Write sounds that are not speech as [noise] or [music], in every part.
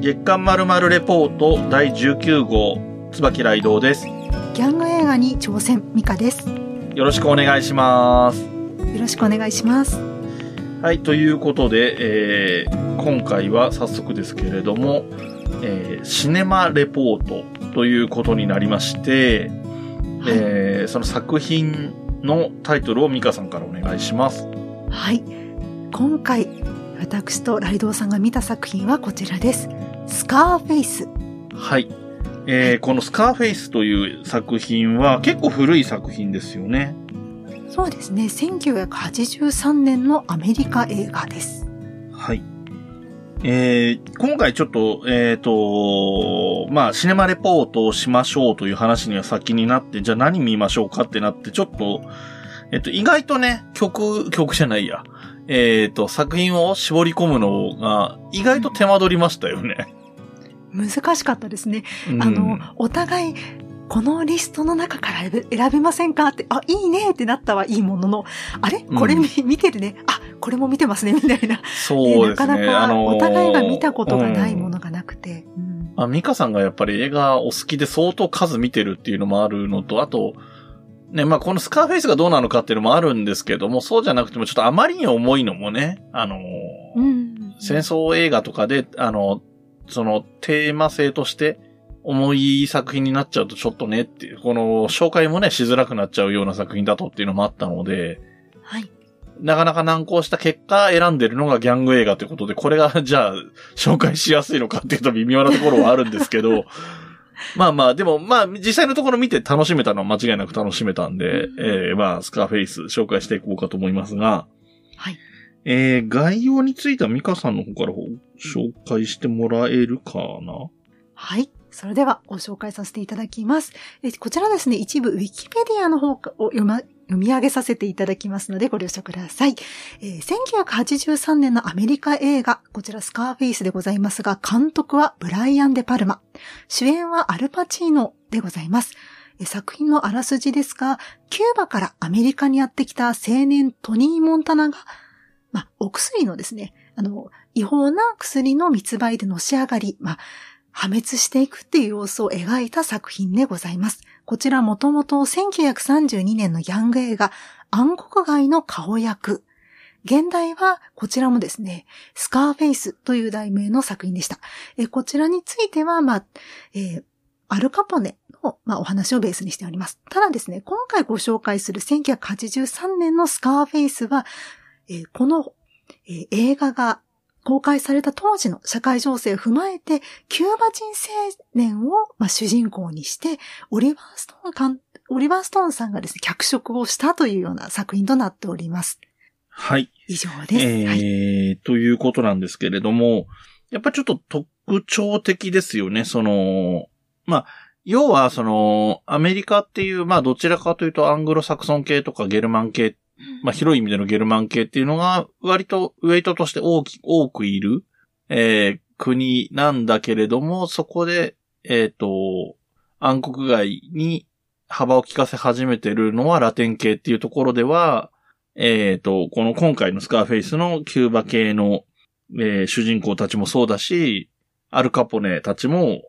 月刊まるまるレポート第19号、椿雷道です。ギャング映画に挑戦、ミカです。よろしくお願いします。よろしくお願いします。はい、ということで、えー今回は早速ですけれども、えーシネマレポートということになりまして、えーその作品のタイトルをミカさんからお願いします。はい。今回、私とライドウさんが見た作品はこちらです。スカーフェイス。はい。えーこのスカーフェイスという作品は結構古い作品ですよね。そうですね。1983年のアメリカ映画です。はい。えー今回ちょっと、えっ、と、まあ、シネマレポートをしましょうという話には先になって、じゃあ何見ましょうかってなって、ちょっと、えっ、と、意外とね、曲、曲じゃないや。えっ、と、作品を絞り込むのが、意外と手間取りましたよね。難しかったですね。うんあの、お互い、このリストの中から選べませんかって、あ、いいねってなったはいいものの、あれ？これ見,、見てるね。あ、これも見てますね、みたいな。そうですね。なかなかあのーお互いが見たことがないもうんのがなくて。うんあ、ミカさんがやっぱり映画お好きで相当数見てるっていうのもあるのと、あと、ね、まあ、このスカーフェイスがどうなのかっていうのもあるんですけども、そうじゃなくてもちょっとあまりに重いのもね、あのーうん戦争映画とかで、あの、そのテーマ性として重い作品になっちゃうとちょっとねっていう、この紹介もね、しづらくなっちゃうような作品だとっていうのもあったので、はい。なかなか難航した結果選んでるのがギャング映画ということで、これがじゃあ紹介しやすいのかっていうと微妙なところはあるんですけど、[laughs] まあまあ、でもまあ実際のところ見て楽しめたのは間違いなく楽しめたんで、うんえーまあスカーフェイス紹介していこうかと思いますが、はい。えー、概要についてはミカさんの方から紹介してもらえるかな？はい。それではご紹介させていただきます。えこちらですね、一部ウィキペディアの方を読ま読み上げさせていただきますのでご了承ください。えー1983年のアメリカ映画、こちらスカーフェイスでございますが、監督はブライアン・デ・パルマ。主演はアルパチーノでございます。作品のあらすじですが、キューバからアメリカにやってきた青年トニー・モンタナが、まあ、お薬のですね、あの、違法な薬の密売でのし上がり、まあ、破滅していくっていう様子を描いた作品でございます。こちらもともと1932年のヤング映画暗黒街の顔役。現代はこちらもですね、スカーフェイスという題名の作品でした。えこちらについては、まあ、えーアルカポネの、まあ、お話をベースにしております。ただですね、今回ご紹介する1983年のスカーフェイスは、えーこの、えー映画が公開された当時の社会情勢を踏まえて、キューバ人青年を、まあ、主人公にして、オリバーストーン監オリバーストーンさんがですね、脚色をしたというような作品となっております。はい。以上です。えーはい。ということなんですけれども、やっぱりちょっと特徴的ですよね。その、まあ、要はその、アメリカっていう、まあどちらかというとアングロサクソン系とかゲルマン系、まあ広い意味でのゲルマン系っていうのが割とウェイトとして大き、多くいる、えー国なんだけれども、そこで、えっ、と、暗黒街に幅を利かせ始めてるのはラテン系っていうところでは、えっ、と、この今回のスカーフェイスのキューバ系の、えー主人公たちもそうだし、アルカポネたちも、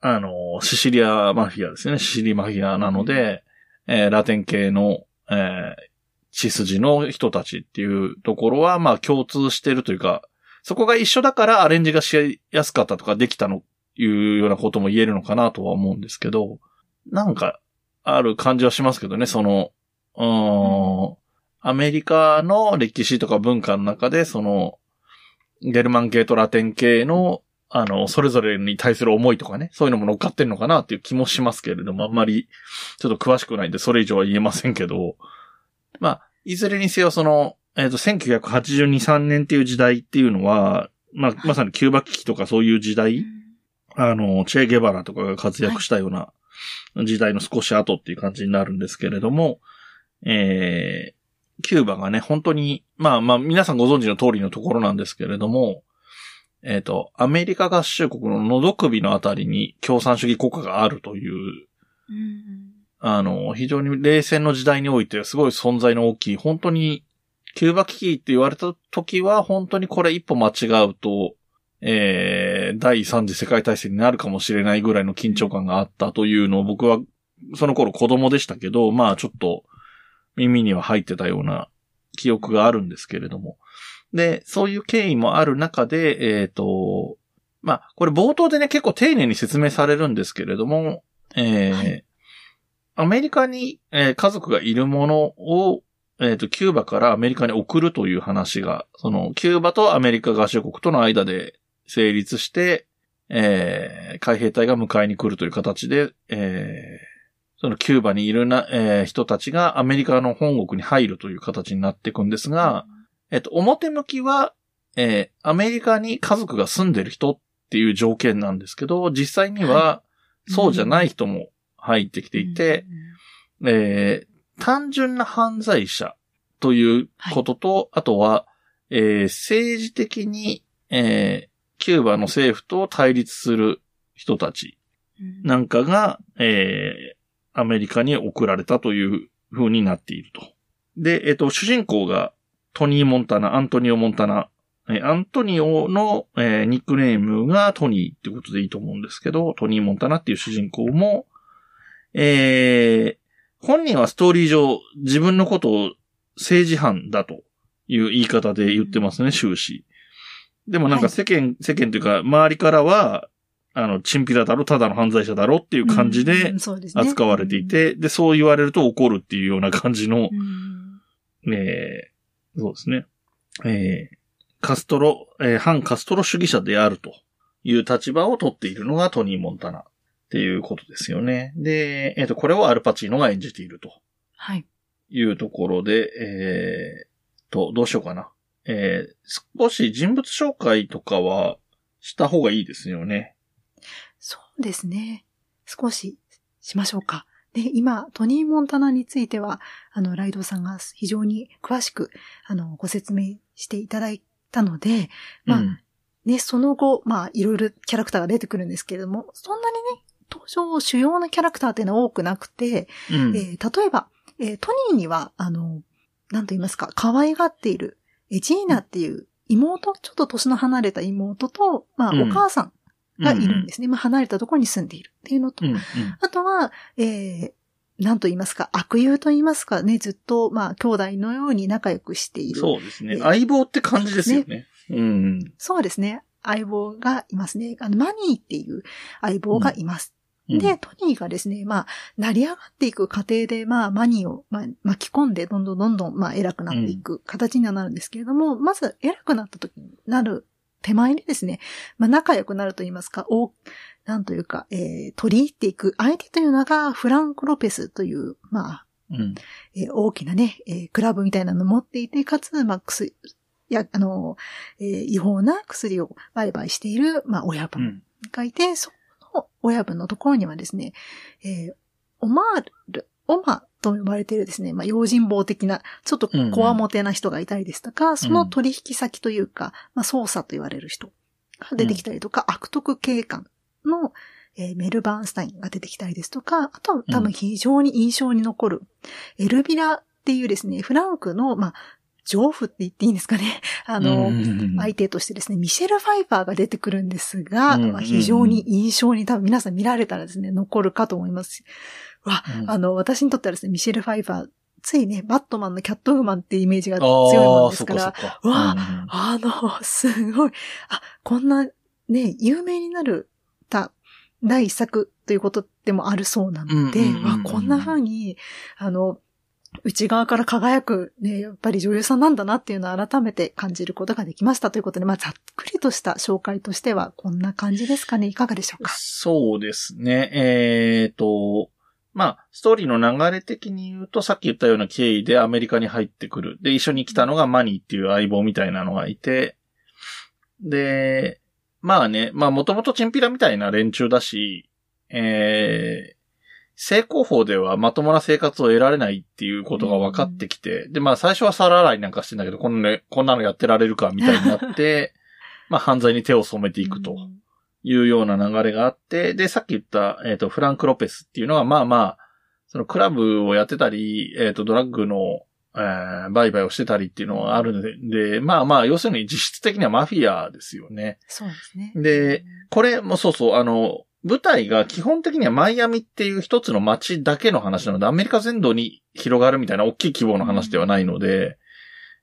あの、シシリアマフィアですね。シシリマフィアなので、えーラテン系の、え血筋の人たちっていうところは、まあ共通してるというか、そこが一緒だからアレンジがしやすかったとかできたの、いうようなことも言えるのかなとは思うんですけど、なんか、ある感じはしますけどね、その、うん、アメリカの歴史とか文化の中で、その、ゲルマン系とラテン系の、あの、それぞれに対する思いとかね、そういうのも乗っかってんのかなっていう気もしますけれども、あんまり、ちょっと詳しくないんで、それ以上は言えませんけど、まあ、いずれにせよ、その、えっ、と、1982、3年っていう時代っていうのは、まあ、まさにキューバ危機とかそういう時代、あの、チェ・ゲバラとかが活躍したような時代の少し後っていう感じになるんですけれども、えー、キューバがね、本当に、まあまあ皆さんご存知の通りのところなんですけれども、えっ、と、アメリカ合衆国の喉首のあたりに共産主義国家があるという、うんあの、非常に冷戦の時代においてすごい存在の大きい、本当に、キューバ危機って言われた時は、本当にこれ一歩間違うと、えー、第三次世界大戦になるかもしれないぐらいの緊張感があったというのを僕は、その頃子供でしたけど、まあちょっと耳には入ってたような記憶があるんですけれども。で、そういう経緯もある中で、えっ、ー、と、まあ、これ冒頭でね、結構丁寧に説明されるんですけれども、えー、アメリカに、えー、家族がいるものを、えっ、ー、と、キューバからアメリカに送るという話が、その、キューバとアメリカ合衆国との間で成立して、えー、海兵隊が迎えに来るという形で、えー、そのキューバにいるな、えー、人たちがアメリカの本国に入るという形になっていくんですが、えっと、表向きは、えー、アメリカに家族が住んでる人っていう条件なんですけど、実際には、そうじゃない人も入ってきていて、えー、単純な犯罪者ということと、はい、あとは、えー、政治的に、えー、キューバの政府と対立する人たちなんかが、えー、アメリカに送られたという風になっていると。で、えっ、ー、と、主人公がトニー・モンタナ、アントニオ・モンタナ。えアントニオの、えー、ニックネームがトニーってことでいいと思うんですけど、トニー・モンタナっていう主人公も、えー、本人はストーリー上自分のことを政治犯だという言い方で言ってますね、終始。でもなんか世間、はい、世間というか周りからは、あの、チンピラだろ、ただの犯罪者だろっていう感じで扱われていて、うん。でね、で、そう言われると怒るっていうような感じの、うん、えー、そうですね。えー、カストロ、えー、反カストロ主義者であるという立場を取っているのがトニー・モンタナっていうことですよね。で、えっ、ー、と、これをアルパチーノが演じていると。はい。いうところで、えー、と、どうしようかな。えー、少し人物紹介とかはした方がいいですよね。そうですね。少ししましょうか。で、今、トニー・モンタナについては、あの、ライドさんが非常に詳しく、あの、ご説明していただいたので、まあ、うん、ね、その後、まあ、いろいろキャラクターが出てくるんですけれども、そんなにね、登場主要なキャラクターっていうのは多くなくて、うん、えー、例えば、えー、トニーには、あの、なんと言いますか、可愛がっている、えジーナっていう妹、ちょっと年の離れた妹と、まあ、お母さんがいるんですね。うん、まあ、離れたところに住んでいるっていうのと、うんうん、あとは、えー、なんと言いますか、悪友と言いますかね、ずっと、まあ、兄弟のように仲良くしている。そうですね。相棒って感じですよね。ねうん。そうですね。相棒がいますね。あの、マニーっていう相棒がいます。うん、で、トニーがですね、まあ、成り上がっていく過程で、まあ、マニーを、まあ、巻き込んで、どんどんどんどん、まあ、偉くなっていく形にはなるんですけれども、うん、まず、偉くなった時になる手前にですね、まあ、仲良くなると言いますか、お、なんというか、えー、取り入っていく相手というのが、フランク・ロペスという、まあ、うん。えー、大きなね、えー、クラブみたいなのを持っていて、かつ、まあ、薬、や、あの、えー、違法な薬を売買している、まあ、親分がいて、うん、その親分のところにはですね、えー、オマール、オマと呼ばれているですね、まあ、用心棒的な、ちょっとこわもてな人がいたりですとか、うん、その取引先というか、まあ、操作と言われる人が出てきたりとか、うん、悪徳警官の、えー、メルバーンスタインが出てきたりですとか、あとは多分非常に印象に残る、うん、エルビラっていうですね、フランクの、まあ、情婦って言っていいんですかね？[laughs] あの、相手としてですね、ミシェル・ファイファーが出てくるんですが、まあ、非常に印象に多分皆さん見られたらですね、残るかと思います。わ、あの、私にとってはですね、ミシェル・ファイファー、ついね、バットマンのキャットウーマンっていうイメージが強いものですから、かわ、あの、すごい、あ、こんなね、有名になるた第一作ということでもあるそうなので、わ、こんな風に、あの、内側から輝くね、やっぱり女優さんなんだなっていうのを改めて感じることができましたということで、まあ、ざっくりとした紹介としてはこんな感じですかね。いかがでしょうか？そうですね。えっ、ー、と、まあ、ストーリーの流れ的に言うと、さっき言ったような経緯でアメリカに入ってくる。で、一緒に来たのがマニーっていう相棒みたいなのがいて、で、まあね、まあもともとチンピラみたいな連中だし、えー、成功法ではまともな生活を得られないっていうことが分かってきて、うん、で、まあ最初は皿洗いなんかしてんだけど、こんな、こんなのやってられるかみたいになって、[laughs] まあ犯罪に手を染めていくというような流れがあって、で、さっき言った、えっ、ー、と、フランク・ロペスっていうのは、まあまあ、そのクラブをやってたり、えっ、ー、と、ドラッグの、えー売買をしてたりっていうのはあるので、で、まあまあ、要するに実質的にはマフィアですよね。そうですね。で、これもそうそう、あの、舞台が基本的にはマイアミっていう一つの街だけの話なので、アメリカ全土に広がるみたいな大きい規模の話ではないので、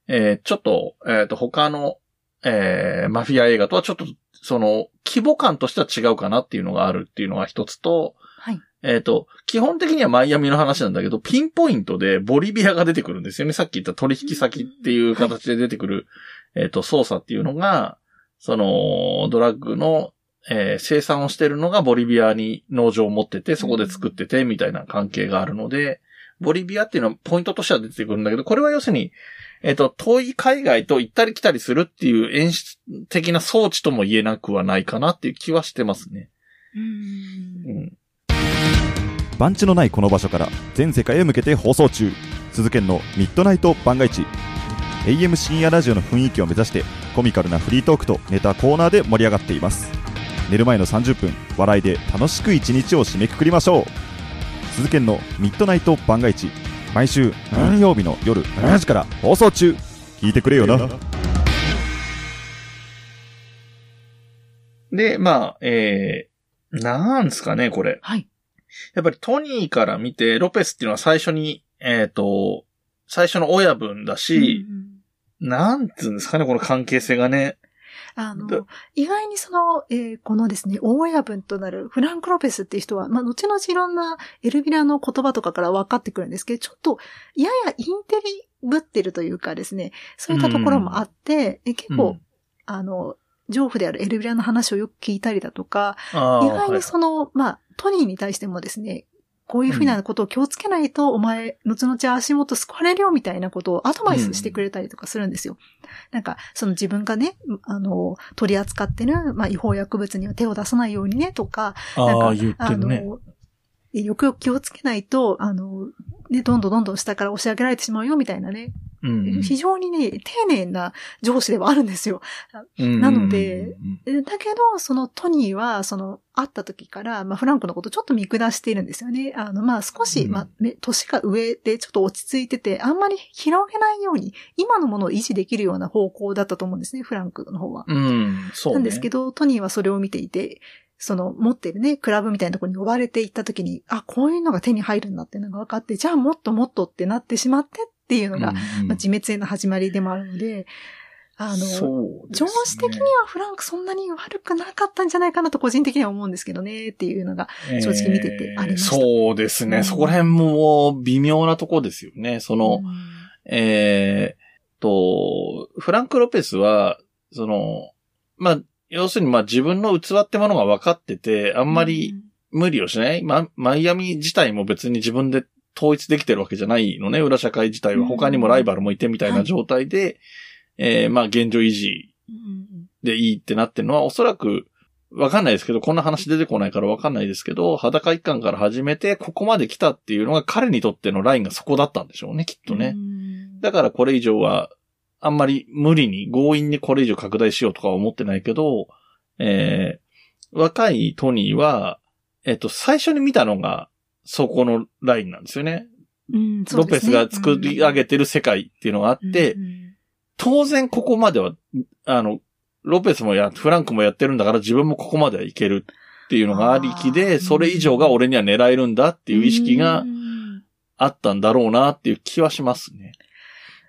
えーちょっと、えっ、と、他の、えーマフィア映画とはちょっと、その、規模感としては違うかなっていうのがあるっていうのが一つと、はい。えっ、と、基本的にはマイアミの話なんだけど、ピンポイントでボリビアが出てくるんですよね。さっき言った取引先っていう形で出てくる、えっ、と、操作っていうのが、その、ドラッグの、えー生産をしてるのがボリビアに農場を持ってて、そこで作ってて、みたいな関係があるので、ボリビアっていうのはポイントとしては出てくるんだけど、これは要するに、えっ、と、遠い海外と行ったり来たりするっていう演出的な装置とも言えなくはないかなっていう気はしてますね。う。うんん。番地のないこの場所から全世界へ向けて放送中鈴研のミッドナイト番外地 AM 深夜ラジオの雰囲気を目指してコミカルなフリートークとネタコーナーで盛り上がっています寝る前の30分笑いで楽しく一日を締めくくりましょう鈴研のミッドナイト番外地毎週何曜日の夜7時から放送中聞いてくれよなで、まあ、えー、なんですかね、これ。はい。やっぱりトニーから見て、ロペスっていうのは最初に、えっ、と、最初の親分だし、うんうんなんつうんですかね、この関係性がね。あだの、意外にその、えーこのですね、大親分となるフランク・ロペスっていう人は、まあ、後々いろんなエルビラの言葉とかから分かってくるんですけど、ちょっと、ややインテリぶってるというかですね、そういったところもあって、え結構、うん。あの、情婦であるエルビラの話をよく聞いたりだとか、意外にその、まあ、トニーに対してもですね、こういうふうなことを気をつけないと、お前、後々足元救われるよみたいなことをアドバイスしてくれたりとかするんですよ。なんか、その自分がね、あの、取り扱ってる、まあ、違法薬物には手を出さないようにね、とか、なんかあね。あの、よくよく気をつけないと、あの、ね、どんどんどんどん下から押し上げられてしまうよ、みたいなね。うん非常にね、丁寧な上司ではあるんですよ。うんなのでだけど、そのトニーは、その、会った時から、まあ、フランクのことちょっと見下しているんですよね。あの、まあ、少し、うんまあ、め年が上でちょっと落ち着いてて、あんまり広げないように、今のものを維持できるような方向だったと思うんですね、フランクの方は。うん、そうね。なんですけど、トニーはそれを見ていて、その持ってるね、クラブみたいなところに呼ばれていった時に、あ、こういうのが手に入るんだっていうのが分かって、じゃあもっともっとってなってしまってっていうのが、うんうんまあ、自滅への始まりでもあるので、あの、ね上司的にはフランクそんなに悪くなかったんじゃないかなと個人的には思うんですけどね、っていうのが。正直見ててありましたえーそうですね。うんそこら辺も微妙なとこですよね。その、うんえーと、フランク・ロペスは、その、まあ、要するにまあ自分の器ってものが分かってて、あんまり、無理をしない、ま、マイアミ自体も別に自分で統一できてるわけじゃないのね。裏社会自体は。他にもライバルもいてみたいな状態で、えーまあ現状維持うんでいいってなってるのはおそらくわかんないですけど、こんな話出てこないからわかんないですけど、裸一貫から始めてここまで来たっていうのが彼にとってのラインがそこだったんでしょうね、きっとね。うん。だからこれ以上は、あんまり無理に強引にこれ以上拡大しようとかは思ってないけど、えー、若いトニーは、えっと、最初に見たのが、そこのラインなんですよね。うんそうロペスが作り上げてる世界っていうのがあって、うんうん。当然ここまでは、あの、ロペスもや、フランクもやってるんだから自分もここまではいけるっていうのがありきあで、ー。それ以上が俺には狙えるんだっていう意識がうん。あったんだろうなっていう気はしますね。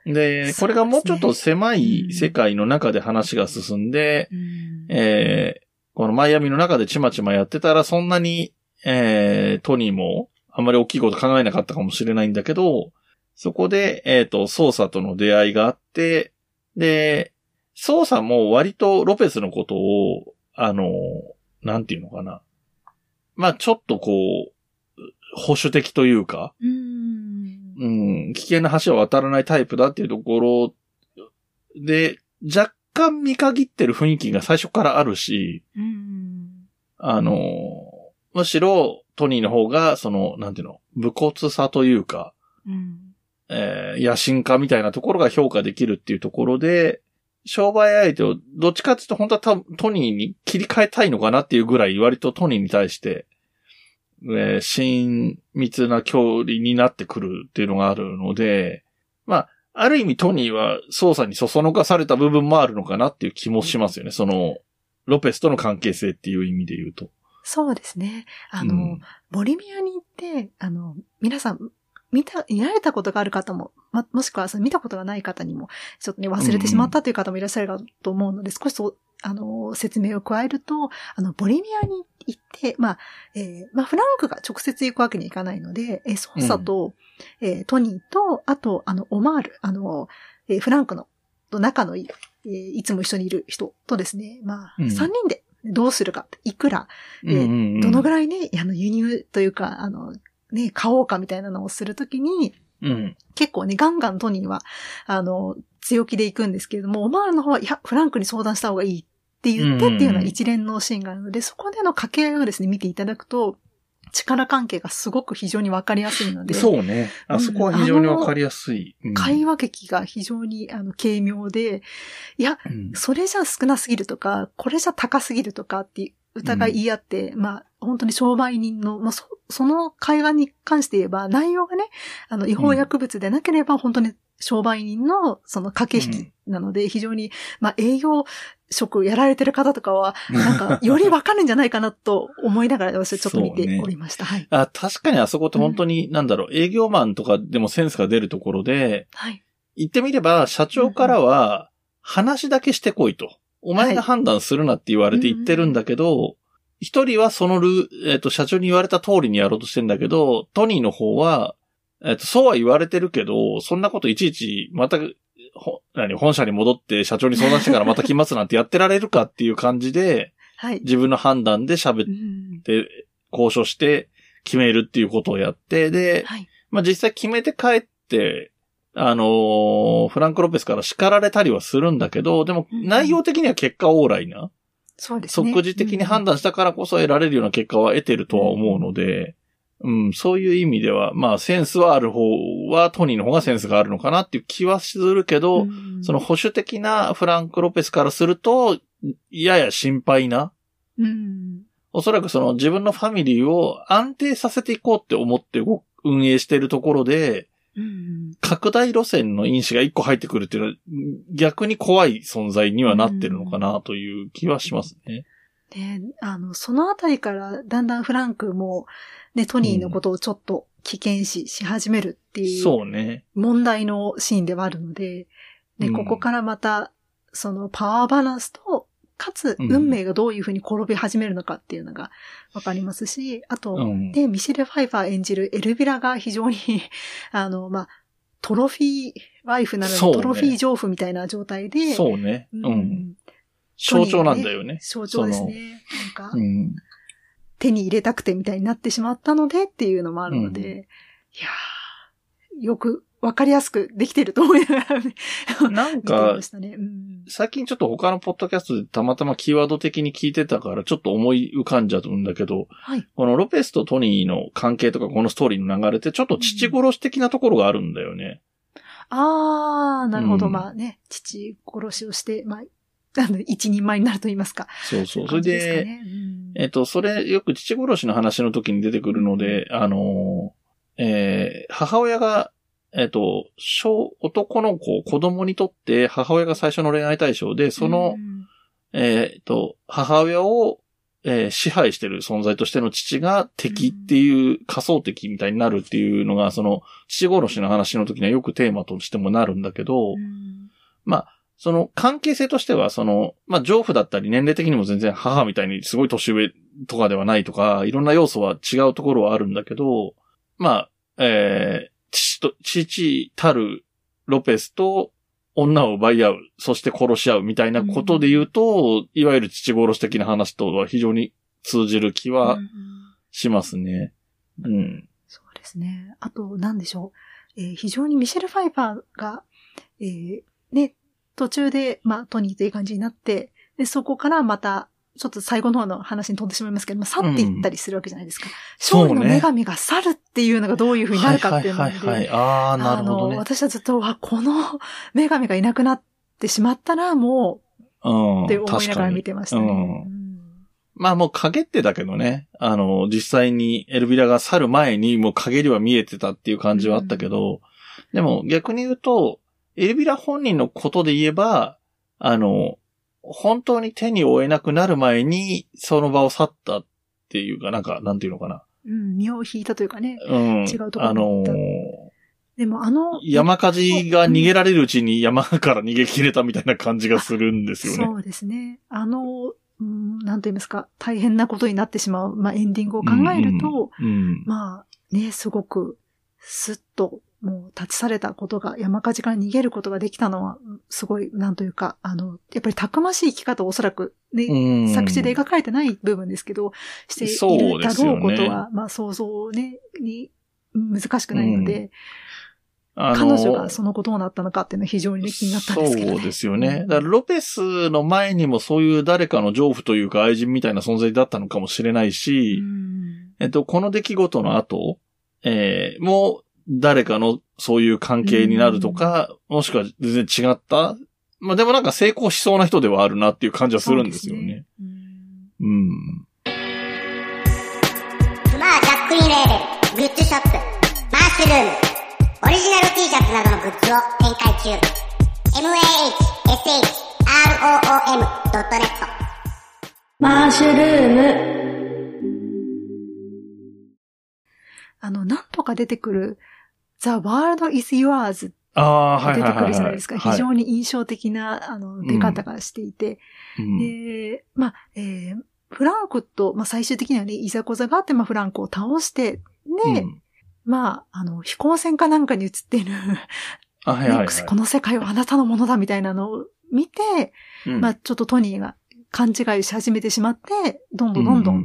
で、これがもうちょっと狭い世界の中で話が進んで、うん。えーこのマイアミの中でちまちまやってたらそんなに、えートニーもあんまり大きいこと考えなかったかもしれないんだけど、そこで、えっ、と、ソーサとの出会いがあって、で、ソーサも割とロペスのことを、あの、なんていうのかな。まあちょっとこう、保守的というか、うんうん、危険な橋を渡らないタイプだっていうところで、若干見限ってる雰囲気が最初からあるし、うんあの、むしろトニーの方が、その、なんていうの、武骨さというか、うんえー野心家みたいなところが評価できるっていうところで、商売相手をどっちかっていうと本当はトニーに切り替えたいのかなっていうぐらい割とトニーに対して、えー親密な距離になってくるっていうのがあるので、まあ、ある意味トニーは捜査にそそのかされた部分もあるのかなっていう気もしますよね。その、ロペスとの関係性っていう意味で言うと。そうですね。あの、うん。ボリビアに行って、あの、皆さん、見た、見られたことがある方も、ま、もしくはその見たことがない方にも、ちょっとね、忘れてしまったという方もいらっしゃるかと思うので、少しそう、あの、説明を加えると、あの、ボリビアに行って、まあ、えーまあ、フランクが直接行くわけにはいかないので、えー、ソーサと、えートニーと、あと、あの、オマール、あの、えーフランクの、と仲のいい、えーいつも一緒にいる人とですね、まあ、うん。三人でどうするか、いくら、うんうんうん。どのぐらいね、あの、輸入というか、あの、ね、買おうかみたいなのをするときに、うん。結構ね、ガンガントニーは、あの、強気で行くんですけれども、オマールの方は、いや、フランクに相談した方がいいって言ってっていうような一連のシーンがあるので、そこでの掛け合いをですね、見ていただくと、力関係がすごく非常にわかりやすいので、そうね。あそこは非常にわかりやすい。うん。会話劇が非常にあの軽妙で、いや、うん。それじゃ少なすぎるとか、これじゃ高すぎるとかって疑い言い合って、まあ、本当に商売人の、まあ、そその会話に関して言えば、内容がね、あの、違法薬物でなければ、本当に商売人の、その駆け引きなので、非常に、まあ、営業職やられてる方とかは、なんか、よりわかるんじゃないかなと思いながら、私はちょっと見ておりました。はい。あ、確かにあそこって本当に、なんだろう、営業マンとかでもセンスが出るところで、はい。言ってみれば、社長からは、話だけしてこいと。お前が判断するなって言われて言ってるんだけど、一人はそのルー、えっ、と、社長に言われた通りにやろうとしてんだけど、トニーの方は、えっ、と、そうは言われてるけど、そんなこといちいち、また、ほ、何、本社に戻って社長に相談してからまた来ますなんてやってられるかっていう感じで、はい。自分の判断で喋っうんて、交渉して決めるっていうことをやって、で、はい。まあ実際決めて帰って、あのーフランク・ロペスから叱られたりはするんだけど、でもうん内容的には結果オーライな、そうですね。即時的に判断したからこそ得られるような結果は得てるとは思うので、うん、そういう意味では、まあセンスはある方はトニーの方がセンスがあるのかなっていう気はするけど、うんその保守的なフランク・ロペスからすると、やや心配な、うん。おそらくその自分のファミリーを安定させていこうって思って運営しているところで、うん。拡大路線の因子が一個入ってくるっていうのは逆に怖い存在にはなってるのかなという気はしますね。で、あの、そのあたりからだんだんフランクも、ね、トニーのことをちょっと危険視し始めるっていうそうね。問題のシーンではあるので、で、うんここからまた、そのパワーバランスと、かつ、うん運命がどういうふうに転び始めるのかっていうのがわかりますし、あと、うんで、ミシェル・ファイファー演じるエルビラが非常に、[laughs] あの、まあ、トロフィーワイフなのに、トロフィー情婦みたいな状態で、そうね。ううん。象徴なんだよね。象徴ですね。なんか。う、ん。手に入れたくてみたいになってしまったのでっていうのもあるので、うんいやーよくわかりやすくできてると思いながらね、[laughs] なんか。うん最近ちょっと他のポッドキャストでたまたまキーワード的に聞いてたからちょっと思い浮かんじゃうんだけど、はい。このロペスとトニーの関係とかこのストーリーの流れってちょっと父殺し的なところがあるんだよね。あー、なるほど。うんまあね、父殺しをして、まあ、あの、一人前になると言いますか。そうそう。それで、ね。うん。えっと、それ、よく父殺しの話の時に出てくるので、あのー、えー母親が、えっと、小、男の子、子供にとって母親が最初の恋愛対象で、そのう、ん。えっと、母親を、えー支配してる存在としての父が敵っていう仮想敵みたいになるっていうのが、その、父殺しの話の時にはよくテーマとしてもなるんだけど、うんその関係性としては、その、まあ、丈夫だったり年齢的にも全然母みたいにすごい年上とかではないとか、いろんな要素は違うところはあるんだけど、まあ、えー、父と、父たるロペスと女を奪い合う、そして殺し合うみたいなことで言うと、いわゆる父殺し的な話とは非常に通じる気はうんしますね。うん。そうですね。あと、なんでしょう。えー非常にミシェル・ファイバーが、えーね、途中で、まあ、トニーという感じになって、で、そこからまた、ちょっと最後の方の話に飛んでしまいますけども、去っていったりするわけじゃないですか。そう利の女神が去るっていうのがどういう風になるかっていうので、はいはいはい、はい。ああ、なるほどあの、ね。私はずっと、あ、この [laughs] 女神がいなくなってしまったら、もうん。う、って思いながら見てましたね。うんまあもう影ってだけどね、あの、実際にエルビラが去る前にもう陰りは見えてたっていう感じはあったけど、でも逆に言うと、エルビラ本人のことで言えば、あの、本当に手に負えなくなる前に、その場を去ったっていうか、なんか、なんていうのかな。うん、身を引いたというかね。うん。違うところあのに行ったでもあの、山火事が逃げられるうちに山から逃げ切れたみたいな感じがするんですよね。そうですね。あの、うん、なんと言いますか、大変なことになってしまう、まあ、エンディングを考えると、うん。まあ、ね、すごく、スッと、もう立ち去れたことが、山火事から逃げることができたのは、すごい、なんというか、あの、やっぱりたくましい生き方をおそらく、ね、うん。作詞で描かれてない部分ですけど、しているだろうことは、まあ想像ね、に難しくないので、彼女がそのことになったのかっていうのは非常にね気になったんですけどね。そうですよね。だからロペスの前にもそういう誰かの情婦というか愛人みたいな存在だったのかもしれないし、うん。えっと、この出来事の後、えー、もう誰かのそういう関係になるとか、もしくは全然違った。まあでもなんか成功しそうな人ではあるなっていう感じはするんですよね。そうねうんうん。クマージャックインレーベル、グッズショップ、マッシュルーム、オリジナル T シャツなどのグッズを展開中。mahshroom.net マッシュルーム。あの、なんとか出てくる、The World is Yours 出てく。るじゃないですか。はい非常に印象的な、あの、出方がしていて。うんで、まあ、えーフランクと、まあ、最終的にはね、いざこざがあって、まあ、フランクを倒して、で、うんまあ、あの、飛行船かなんかに映っている、あ、はいはいはい。ねこの世界はあなたのものだみたいなのを見て、うんまあ、ちょっとトニーが勘違いし始めてしまって、どんどんどんどん、う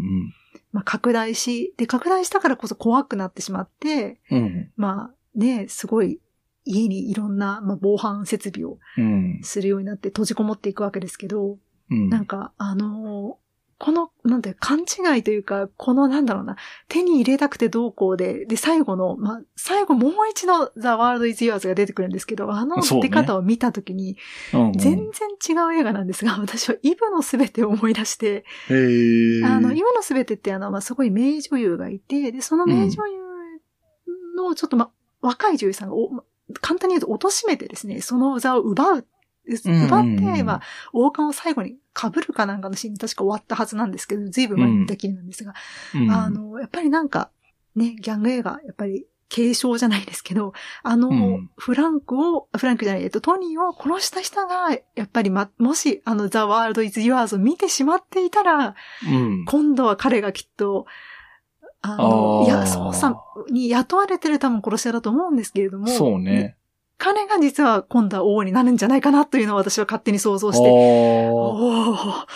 まあ、拡大し、で、拡大したからこそ怖くなってしまって、うんうん。まあ、ね、すごい、家にいろんな、まあ、防犯設備をうん。するようになって閉じこもっていくわけですけど、うん。なんか、あのーこの、なんて、勘違いというか、このなんだろうな、手に入れたくてどうこうで、で、最後の、まあ、最後もう一度、The World is Yours が出てくるんですけど、あの出方を見たときに、うんうん、全然違う映画なんですが、私はイブのすべてを思い出して、あの、イブのすべてってあの、まあ、すごい名女優がいて、で、その名女優の、ちょっとま、若い女優さんが簡単に言うと貶めてですね、その座を奪う。うん奪って、まあ、王冠を最後に被るかなんかのシーンに確か終わったはずなんですけど、ずいぶん前に見たきりなんですが、うん。あの、やっぱりなんか、ね、ギャング映画、やっぱり、継承じゃないですけど、あの、うん。フランクを、フランクじゃない、えっと、トニーを殺した人が、やっぱりま、もし、あの、ザ・ワールド・イズ・ユアーズを見てしまっていたら、うん。今度は彼がきっと、あの、あー。いや、捜査に雇われてる多分殺し屋だと思うんですけれども、そうね。彼が実は今度は王になるんじゃないかなというのを私は勝手に想像して、おお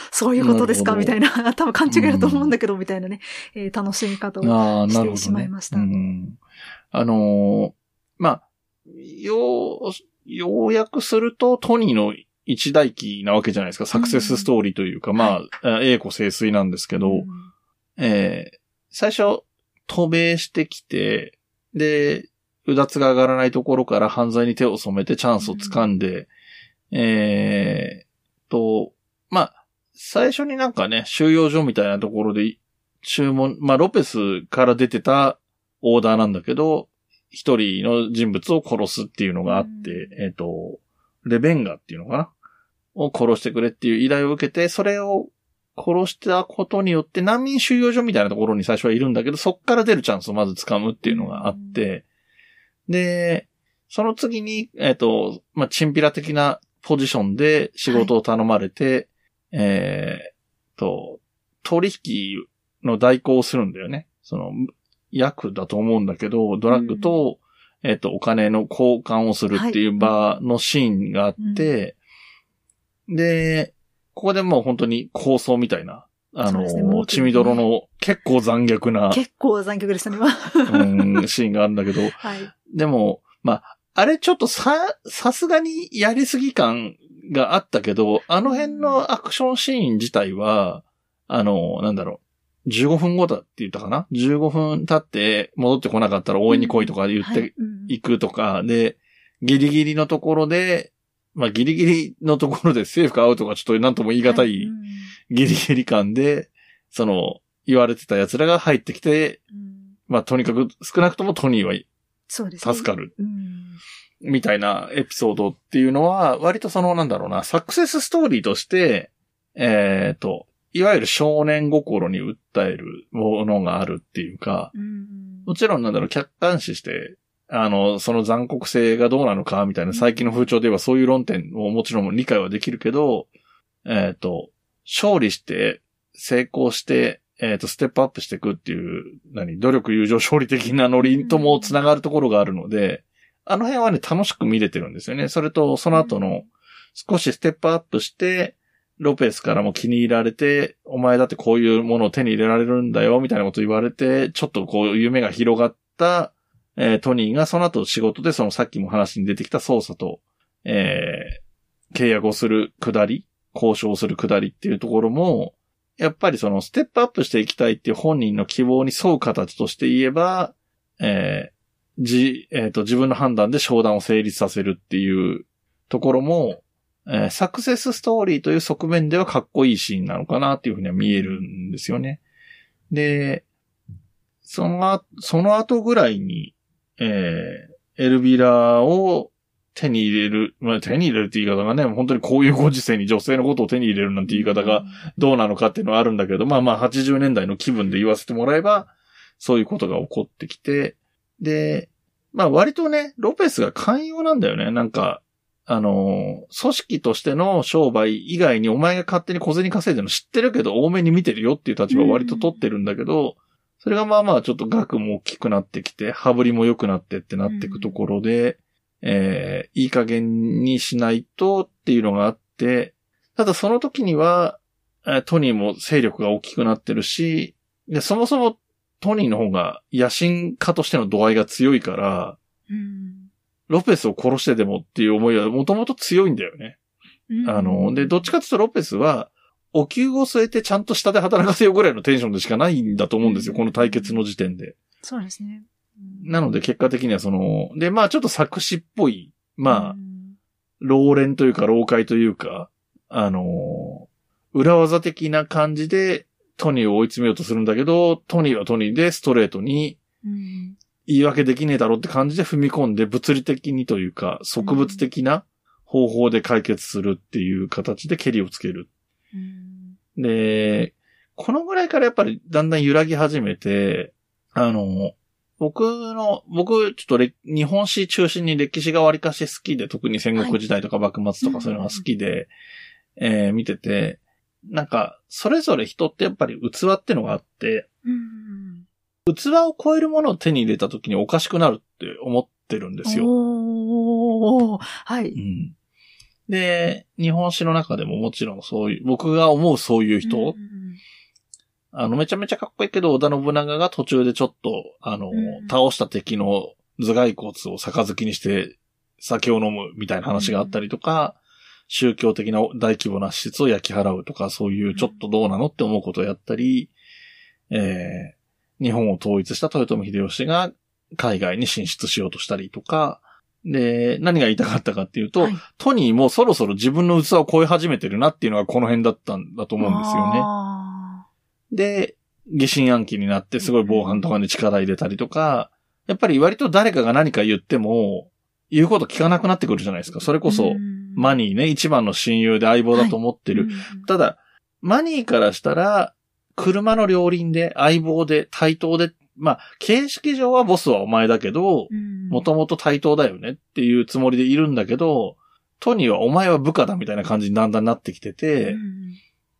そういうことですか？みたいな、多分勘違いだと思うんだけど、みたいなね、えー楽しみ方を。してしまいました。うん、あのーまあ、よう、ようやくするとトニーの一大期なわけじゃないですか。サクセスストーリーというか、まあ、栄枯盛衰なんですけど、うん。えー最初、渡米してきて、で、うだつが上がらないところから犯罪に手を染めてチャンスをつかんで、えーと、まあ、最初になんかね、収容所みたいなところで、注文、まあ、ロペスから出てたオーダーなんだけど、一人の人物を殺すっていうのがあって、うん。えっ、と、レベンガっていうのかな？を殺してくれっていう依頼を受けて、それを殺したことによって難民収容所みたいなところに最初はいるんだけど、そっから出るチャンスをまず掴むっていうのがあって、で、その次に、えっ、と、まあ、チンピラ的なポジションで仕事を頼まれて、えーと、取引の代行をするんだよね。その、役だと思うんだけど、ドラッグと、えっ、と、お金の交換をするっていう場のシーンがあって、で、ここでもう本当に構想みたいな、あの、ね。血みどろの結構残虐な、結構残虐でしたね、今。うん、シーンがあるんだけど、はい。でも、まあ、あれちょっとさ、さすがにやりすぎ感があったけど、あの辺のアクションシーン自体は、あの、なんだろう、15分後だって言ったかな ?15 分経って戻ってこなかったら応援に来いとか言っはい。てうん。いくとか、で、ギリギリのところで、まあギリギリのところでセーフかアウトかちょっとなんとも言い難はいうんギリギリ感で、その、言われてた奴らが入ってきて、うんまあとにかく少なくともトニーはそうですね。助かる。うんみたいなエピソードっていうのは、割とその、なんだろうな、サクセスストーリーとして、えっ、と、いわゆる少年心に訴えるものがあるっていうか、うんもちろんなんだろう、客観視して、あの、その残酷性がどうなのか、みたいな最近の風潮で言えばそういう論点ももちろん理解はできるけど、えっ、と、勝利して、成功して、えっ、と、ステップアップしていくっていう、何、努力、友情、勝利的なノリとも繋がるところがあるので、あの辺はね、楽しく見れてるんですよね。それと、その後の、少しステップアップして、ロペスからも気に入られて、お前だってこういうものを手に入れられるんだよ、みたいなこと言われて、ちょっとこう夢が広がった、えートニーがその後仕事でそのさっきも話に出てきた捜査と、えー契約をするくだり、交渉するくだりっていうところも、やっぱりそのステップアップしていきたいっていう本人の希望に沿う形として言えば、えーじ、えっ、と、自分の判断で商談を成立させるっていうところも、えーサクセスストーリーという側面ではかっこいいシーンなのかなっていうふうには見えるんですよね。で、その、その後ぐらいに、えーエルビラを手に入れる、まあ、手に入れるって言い方がね、本当にこういうご時世に女性のことを手に入れるなんて言い方が、どうなのかっていうのはあるんだけど、まあまあ80年代の気分で言わせてもらえば、そういうことが起こってきて、で、まあ割とね、ロペスが寛容なんだよね。なんか、あの、組織としての商売以外にお前が勝手に小銭稼いでるの知ってるけど多めに見てるよっていう立場を割と取ってるんだけど、それがまあまあちょっと額も大きくなってきて、羽振りも良くなってってなっていくところで、えーいい加減にしないとっていうのがあって、ただその時には、えートニーも勢力が大きくなってるし、で、そもそもトニーの方が野心家としての度合いが強いから、うん。ロペスを殺してでもっていう思いはもともと強いんだよね。うん。あの、で、どっちかというとロペスは、お給を据えてちゃんと下で働かせようぐらいのテンションでしかないんだと思うんですよ、この対決の時点で。そうですね。なので結果的にはその、で、まあちょっと作詞っぽい、まあう、ん老練というか老解というか、あの、裏技的な感じでトニーを追い詰めようとするんだけど、トニーはトニーでストレートにうん言い訳できねえだろって感じで踏み込んで物理的にというか、植物的な方法で解決するっていう形で蹴りをつける。うんで、このぐらいからやっぱりだんだん揺らぎ始めて、あの、僕の、僕、ちょっとれ日本史中心に歴史がわりかし好きで、特に戦国時代とか幕末とかそういうのが好きで、えー見てて、なんか、それぞれ人ってやっぱり器ってのがあって、うん器を超えるものを手に入れた時におかしくなるって思ってるんですよ。おーはい。うん。で、日本史の中でももちろんそういう、僕が思うそういう人、うんあの、めちゃめちゃかっこいいけど、織田信長が途中でちょっと、あの、うん倒した敵の頭蓋骨を杯にして酒を飲むみたいな話があったりとか、宗教的な大規模な施設を焼き払うとか、そういうちょっとどうなのって思うことをやったり、えー日本を統一した豊臣秀吉が海外に進出しようとしたりとか、で、何が言いたかったかっていうと、はいトニーもそろそろ自分の器を超え始めてるなっていうのがこの辺だったんだと思うんですよね。あで、疑心暗鬼になってすごい防犯とかに力入れたりとか、やっぱり割と誰かが何か言っても、言うこと聞かなくなってくるじゃないですか。それーこそ、うんマニーね、一番の親友で相棒だと思ってる。うんただ、マニーからしたら、車の両輪で、相棒で、対等で、まあ、形式上はボスはお前だけど、うん。もともと対等だよねっていうつもりでいるんだけど、トニーはお前は部下だみたいな感じにだんだんなってきてて、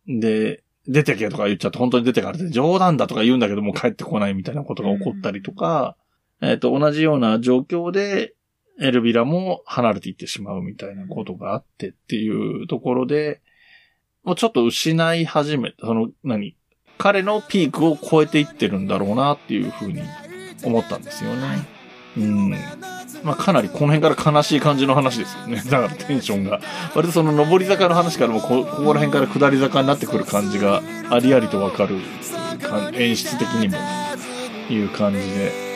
うん。で、出てけとか言っちゃって、本当に出てかれて、冗談だとか言うんだけどもう帰ってこないみたいなことが起こったりとか、えっ、と、同じような状況で、エルビラも離れていってしまうみたいなことがあってっていうところで、もうちょっと失い始めた、その、何？彼のピークを超えていってるんだろうなっていうふうに思ったんですよね。うん。まあかなりこの辺から悲しい感じの話ですよね。[laughs] だからテンションが。割とその上り坂の話からもこ、ここら辺から下り坂になってくる感じがありありとわかるか演出的にもいう感じで。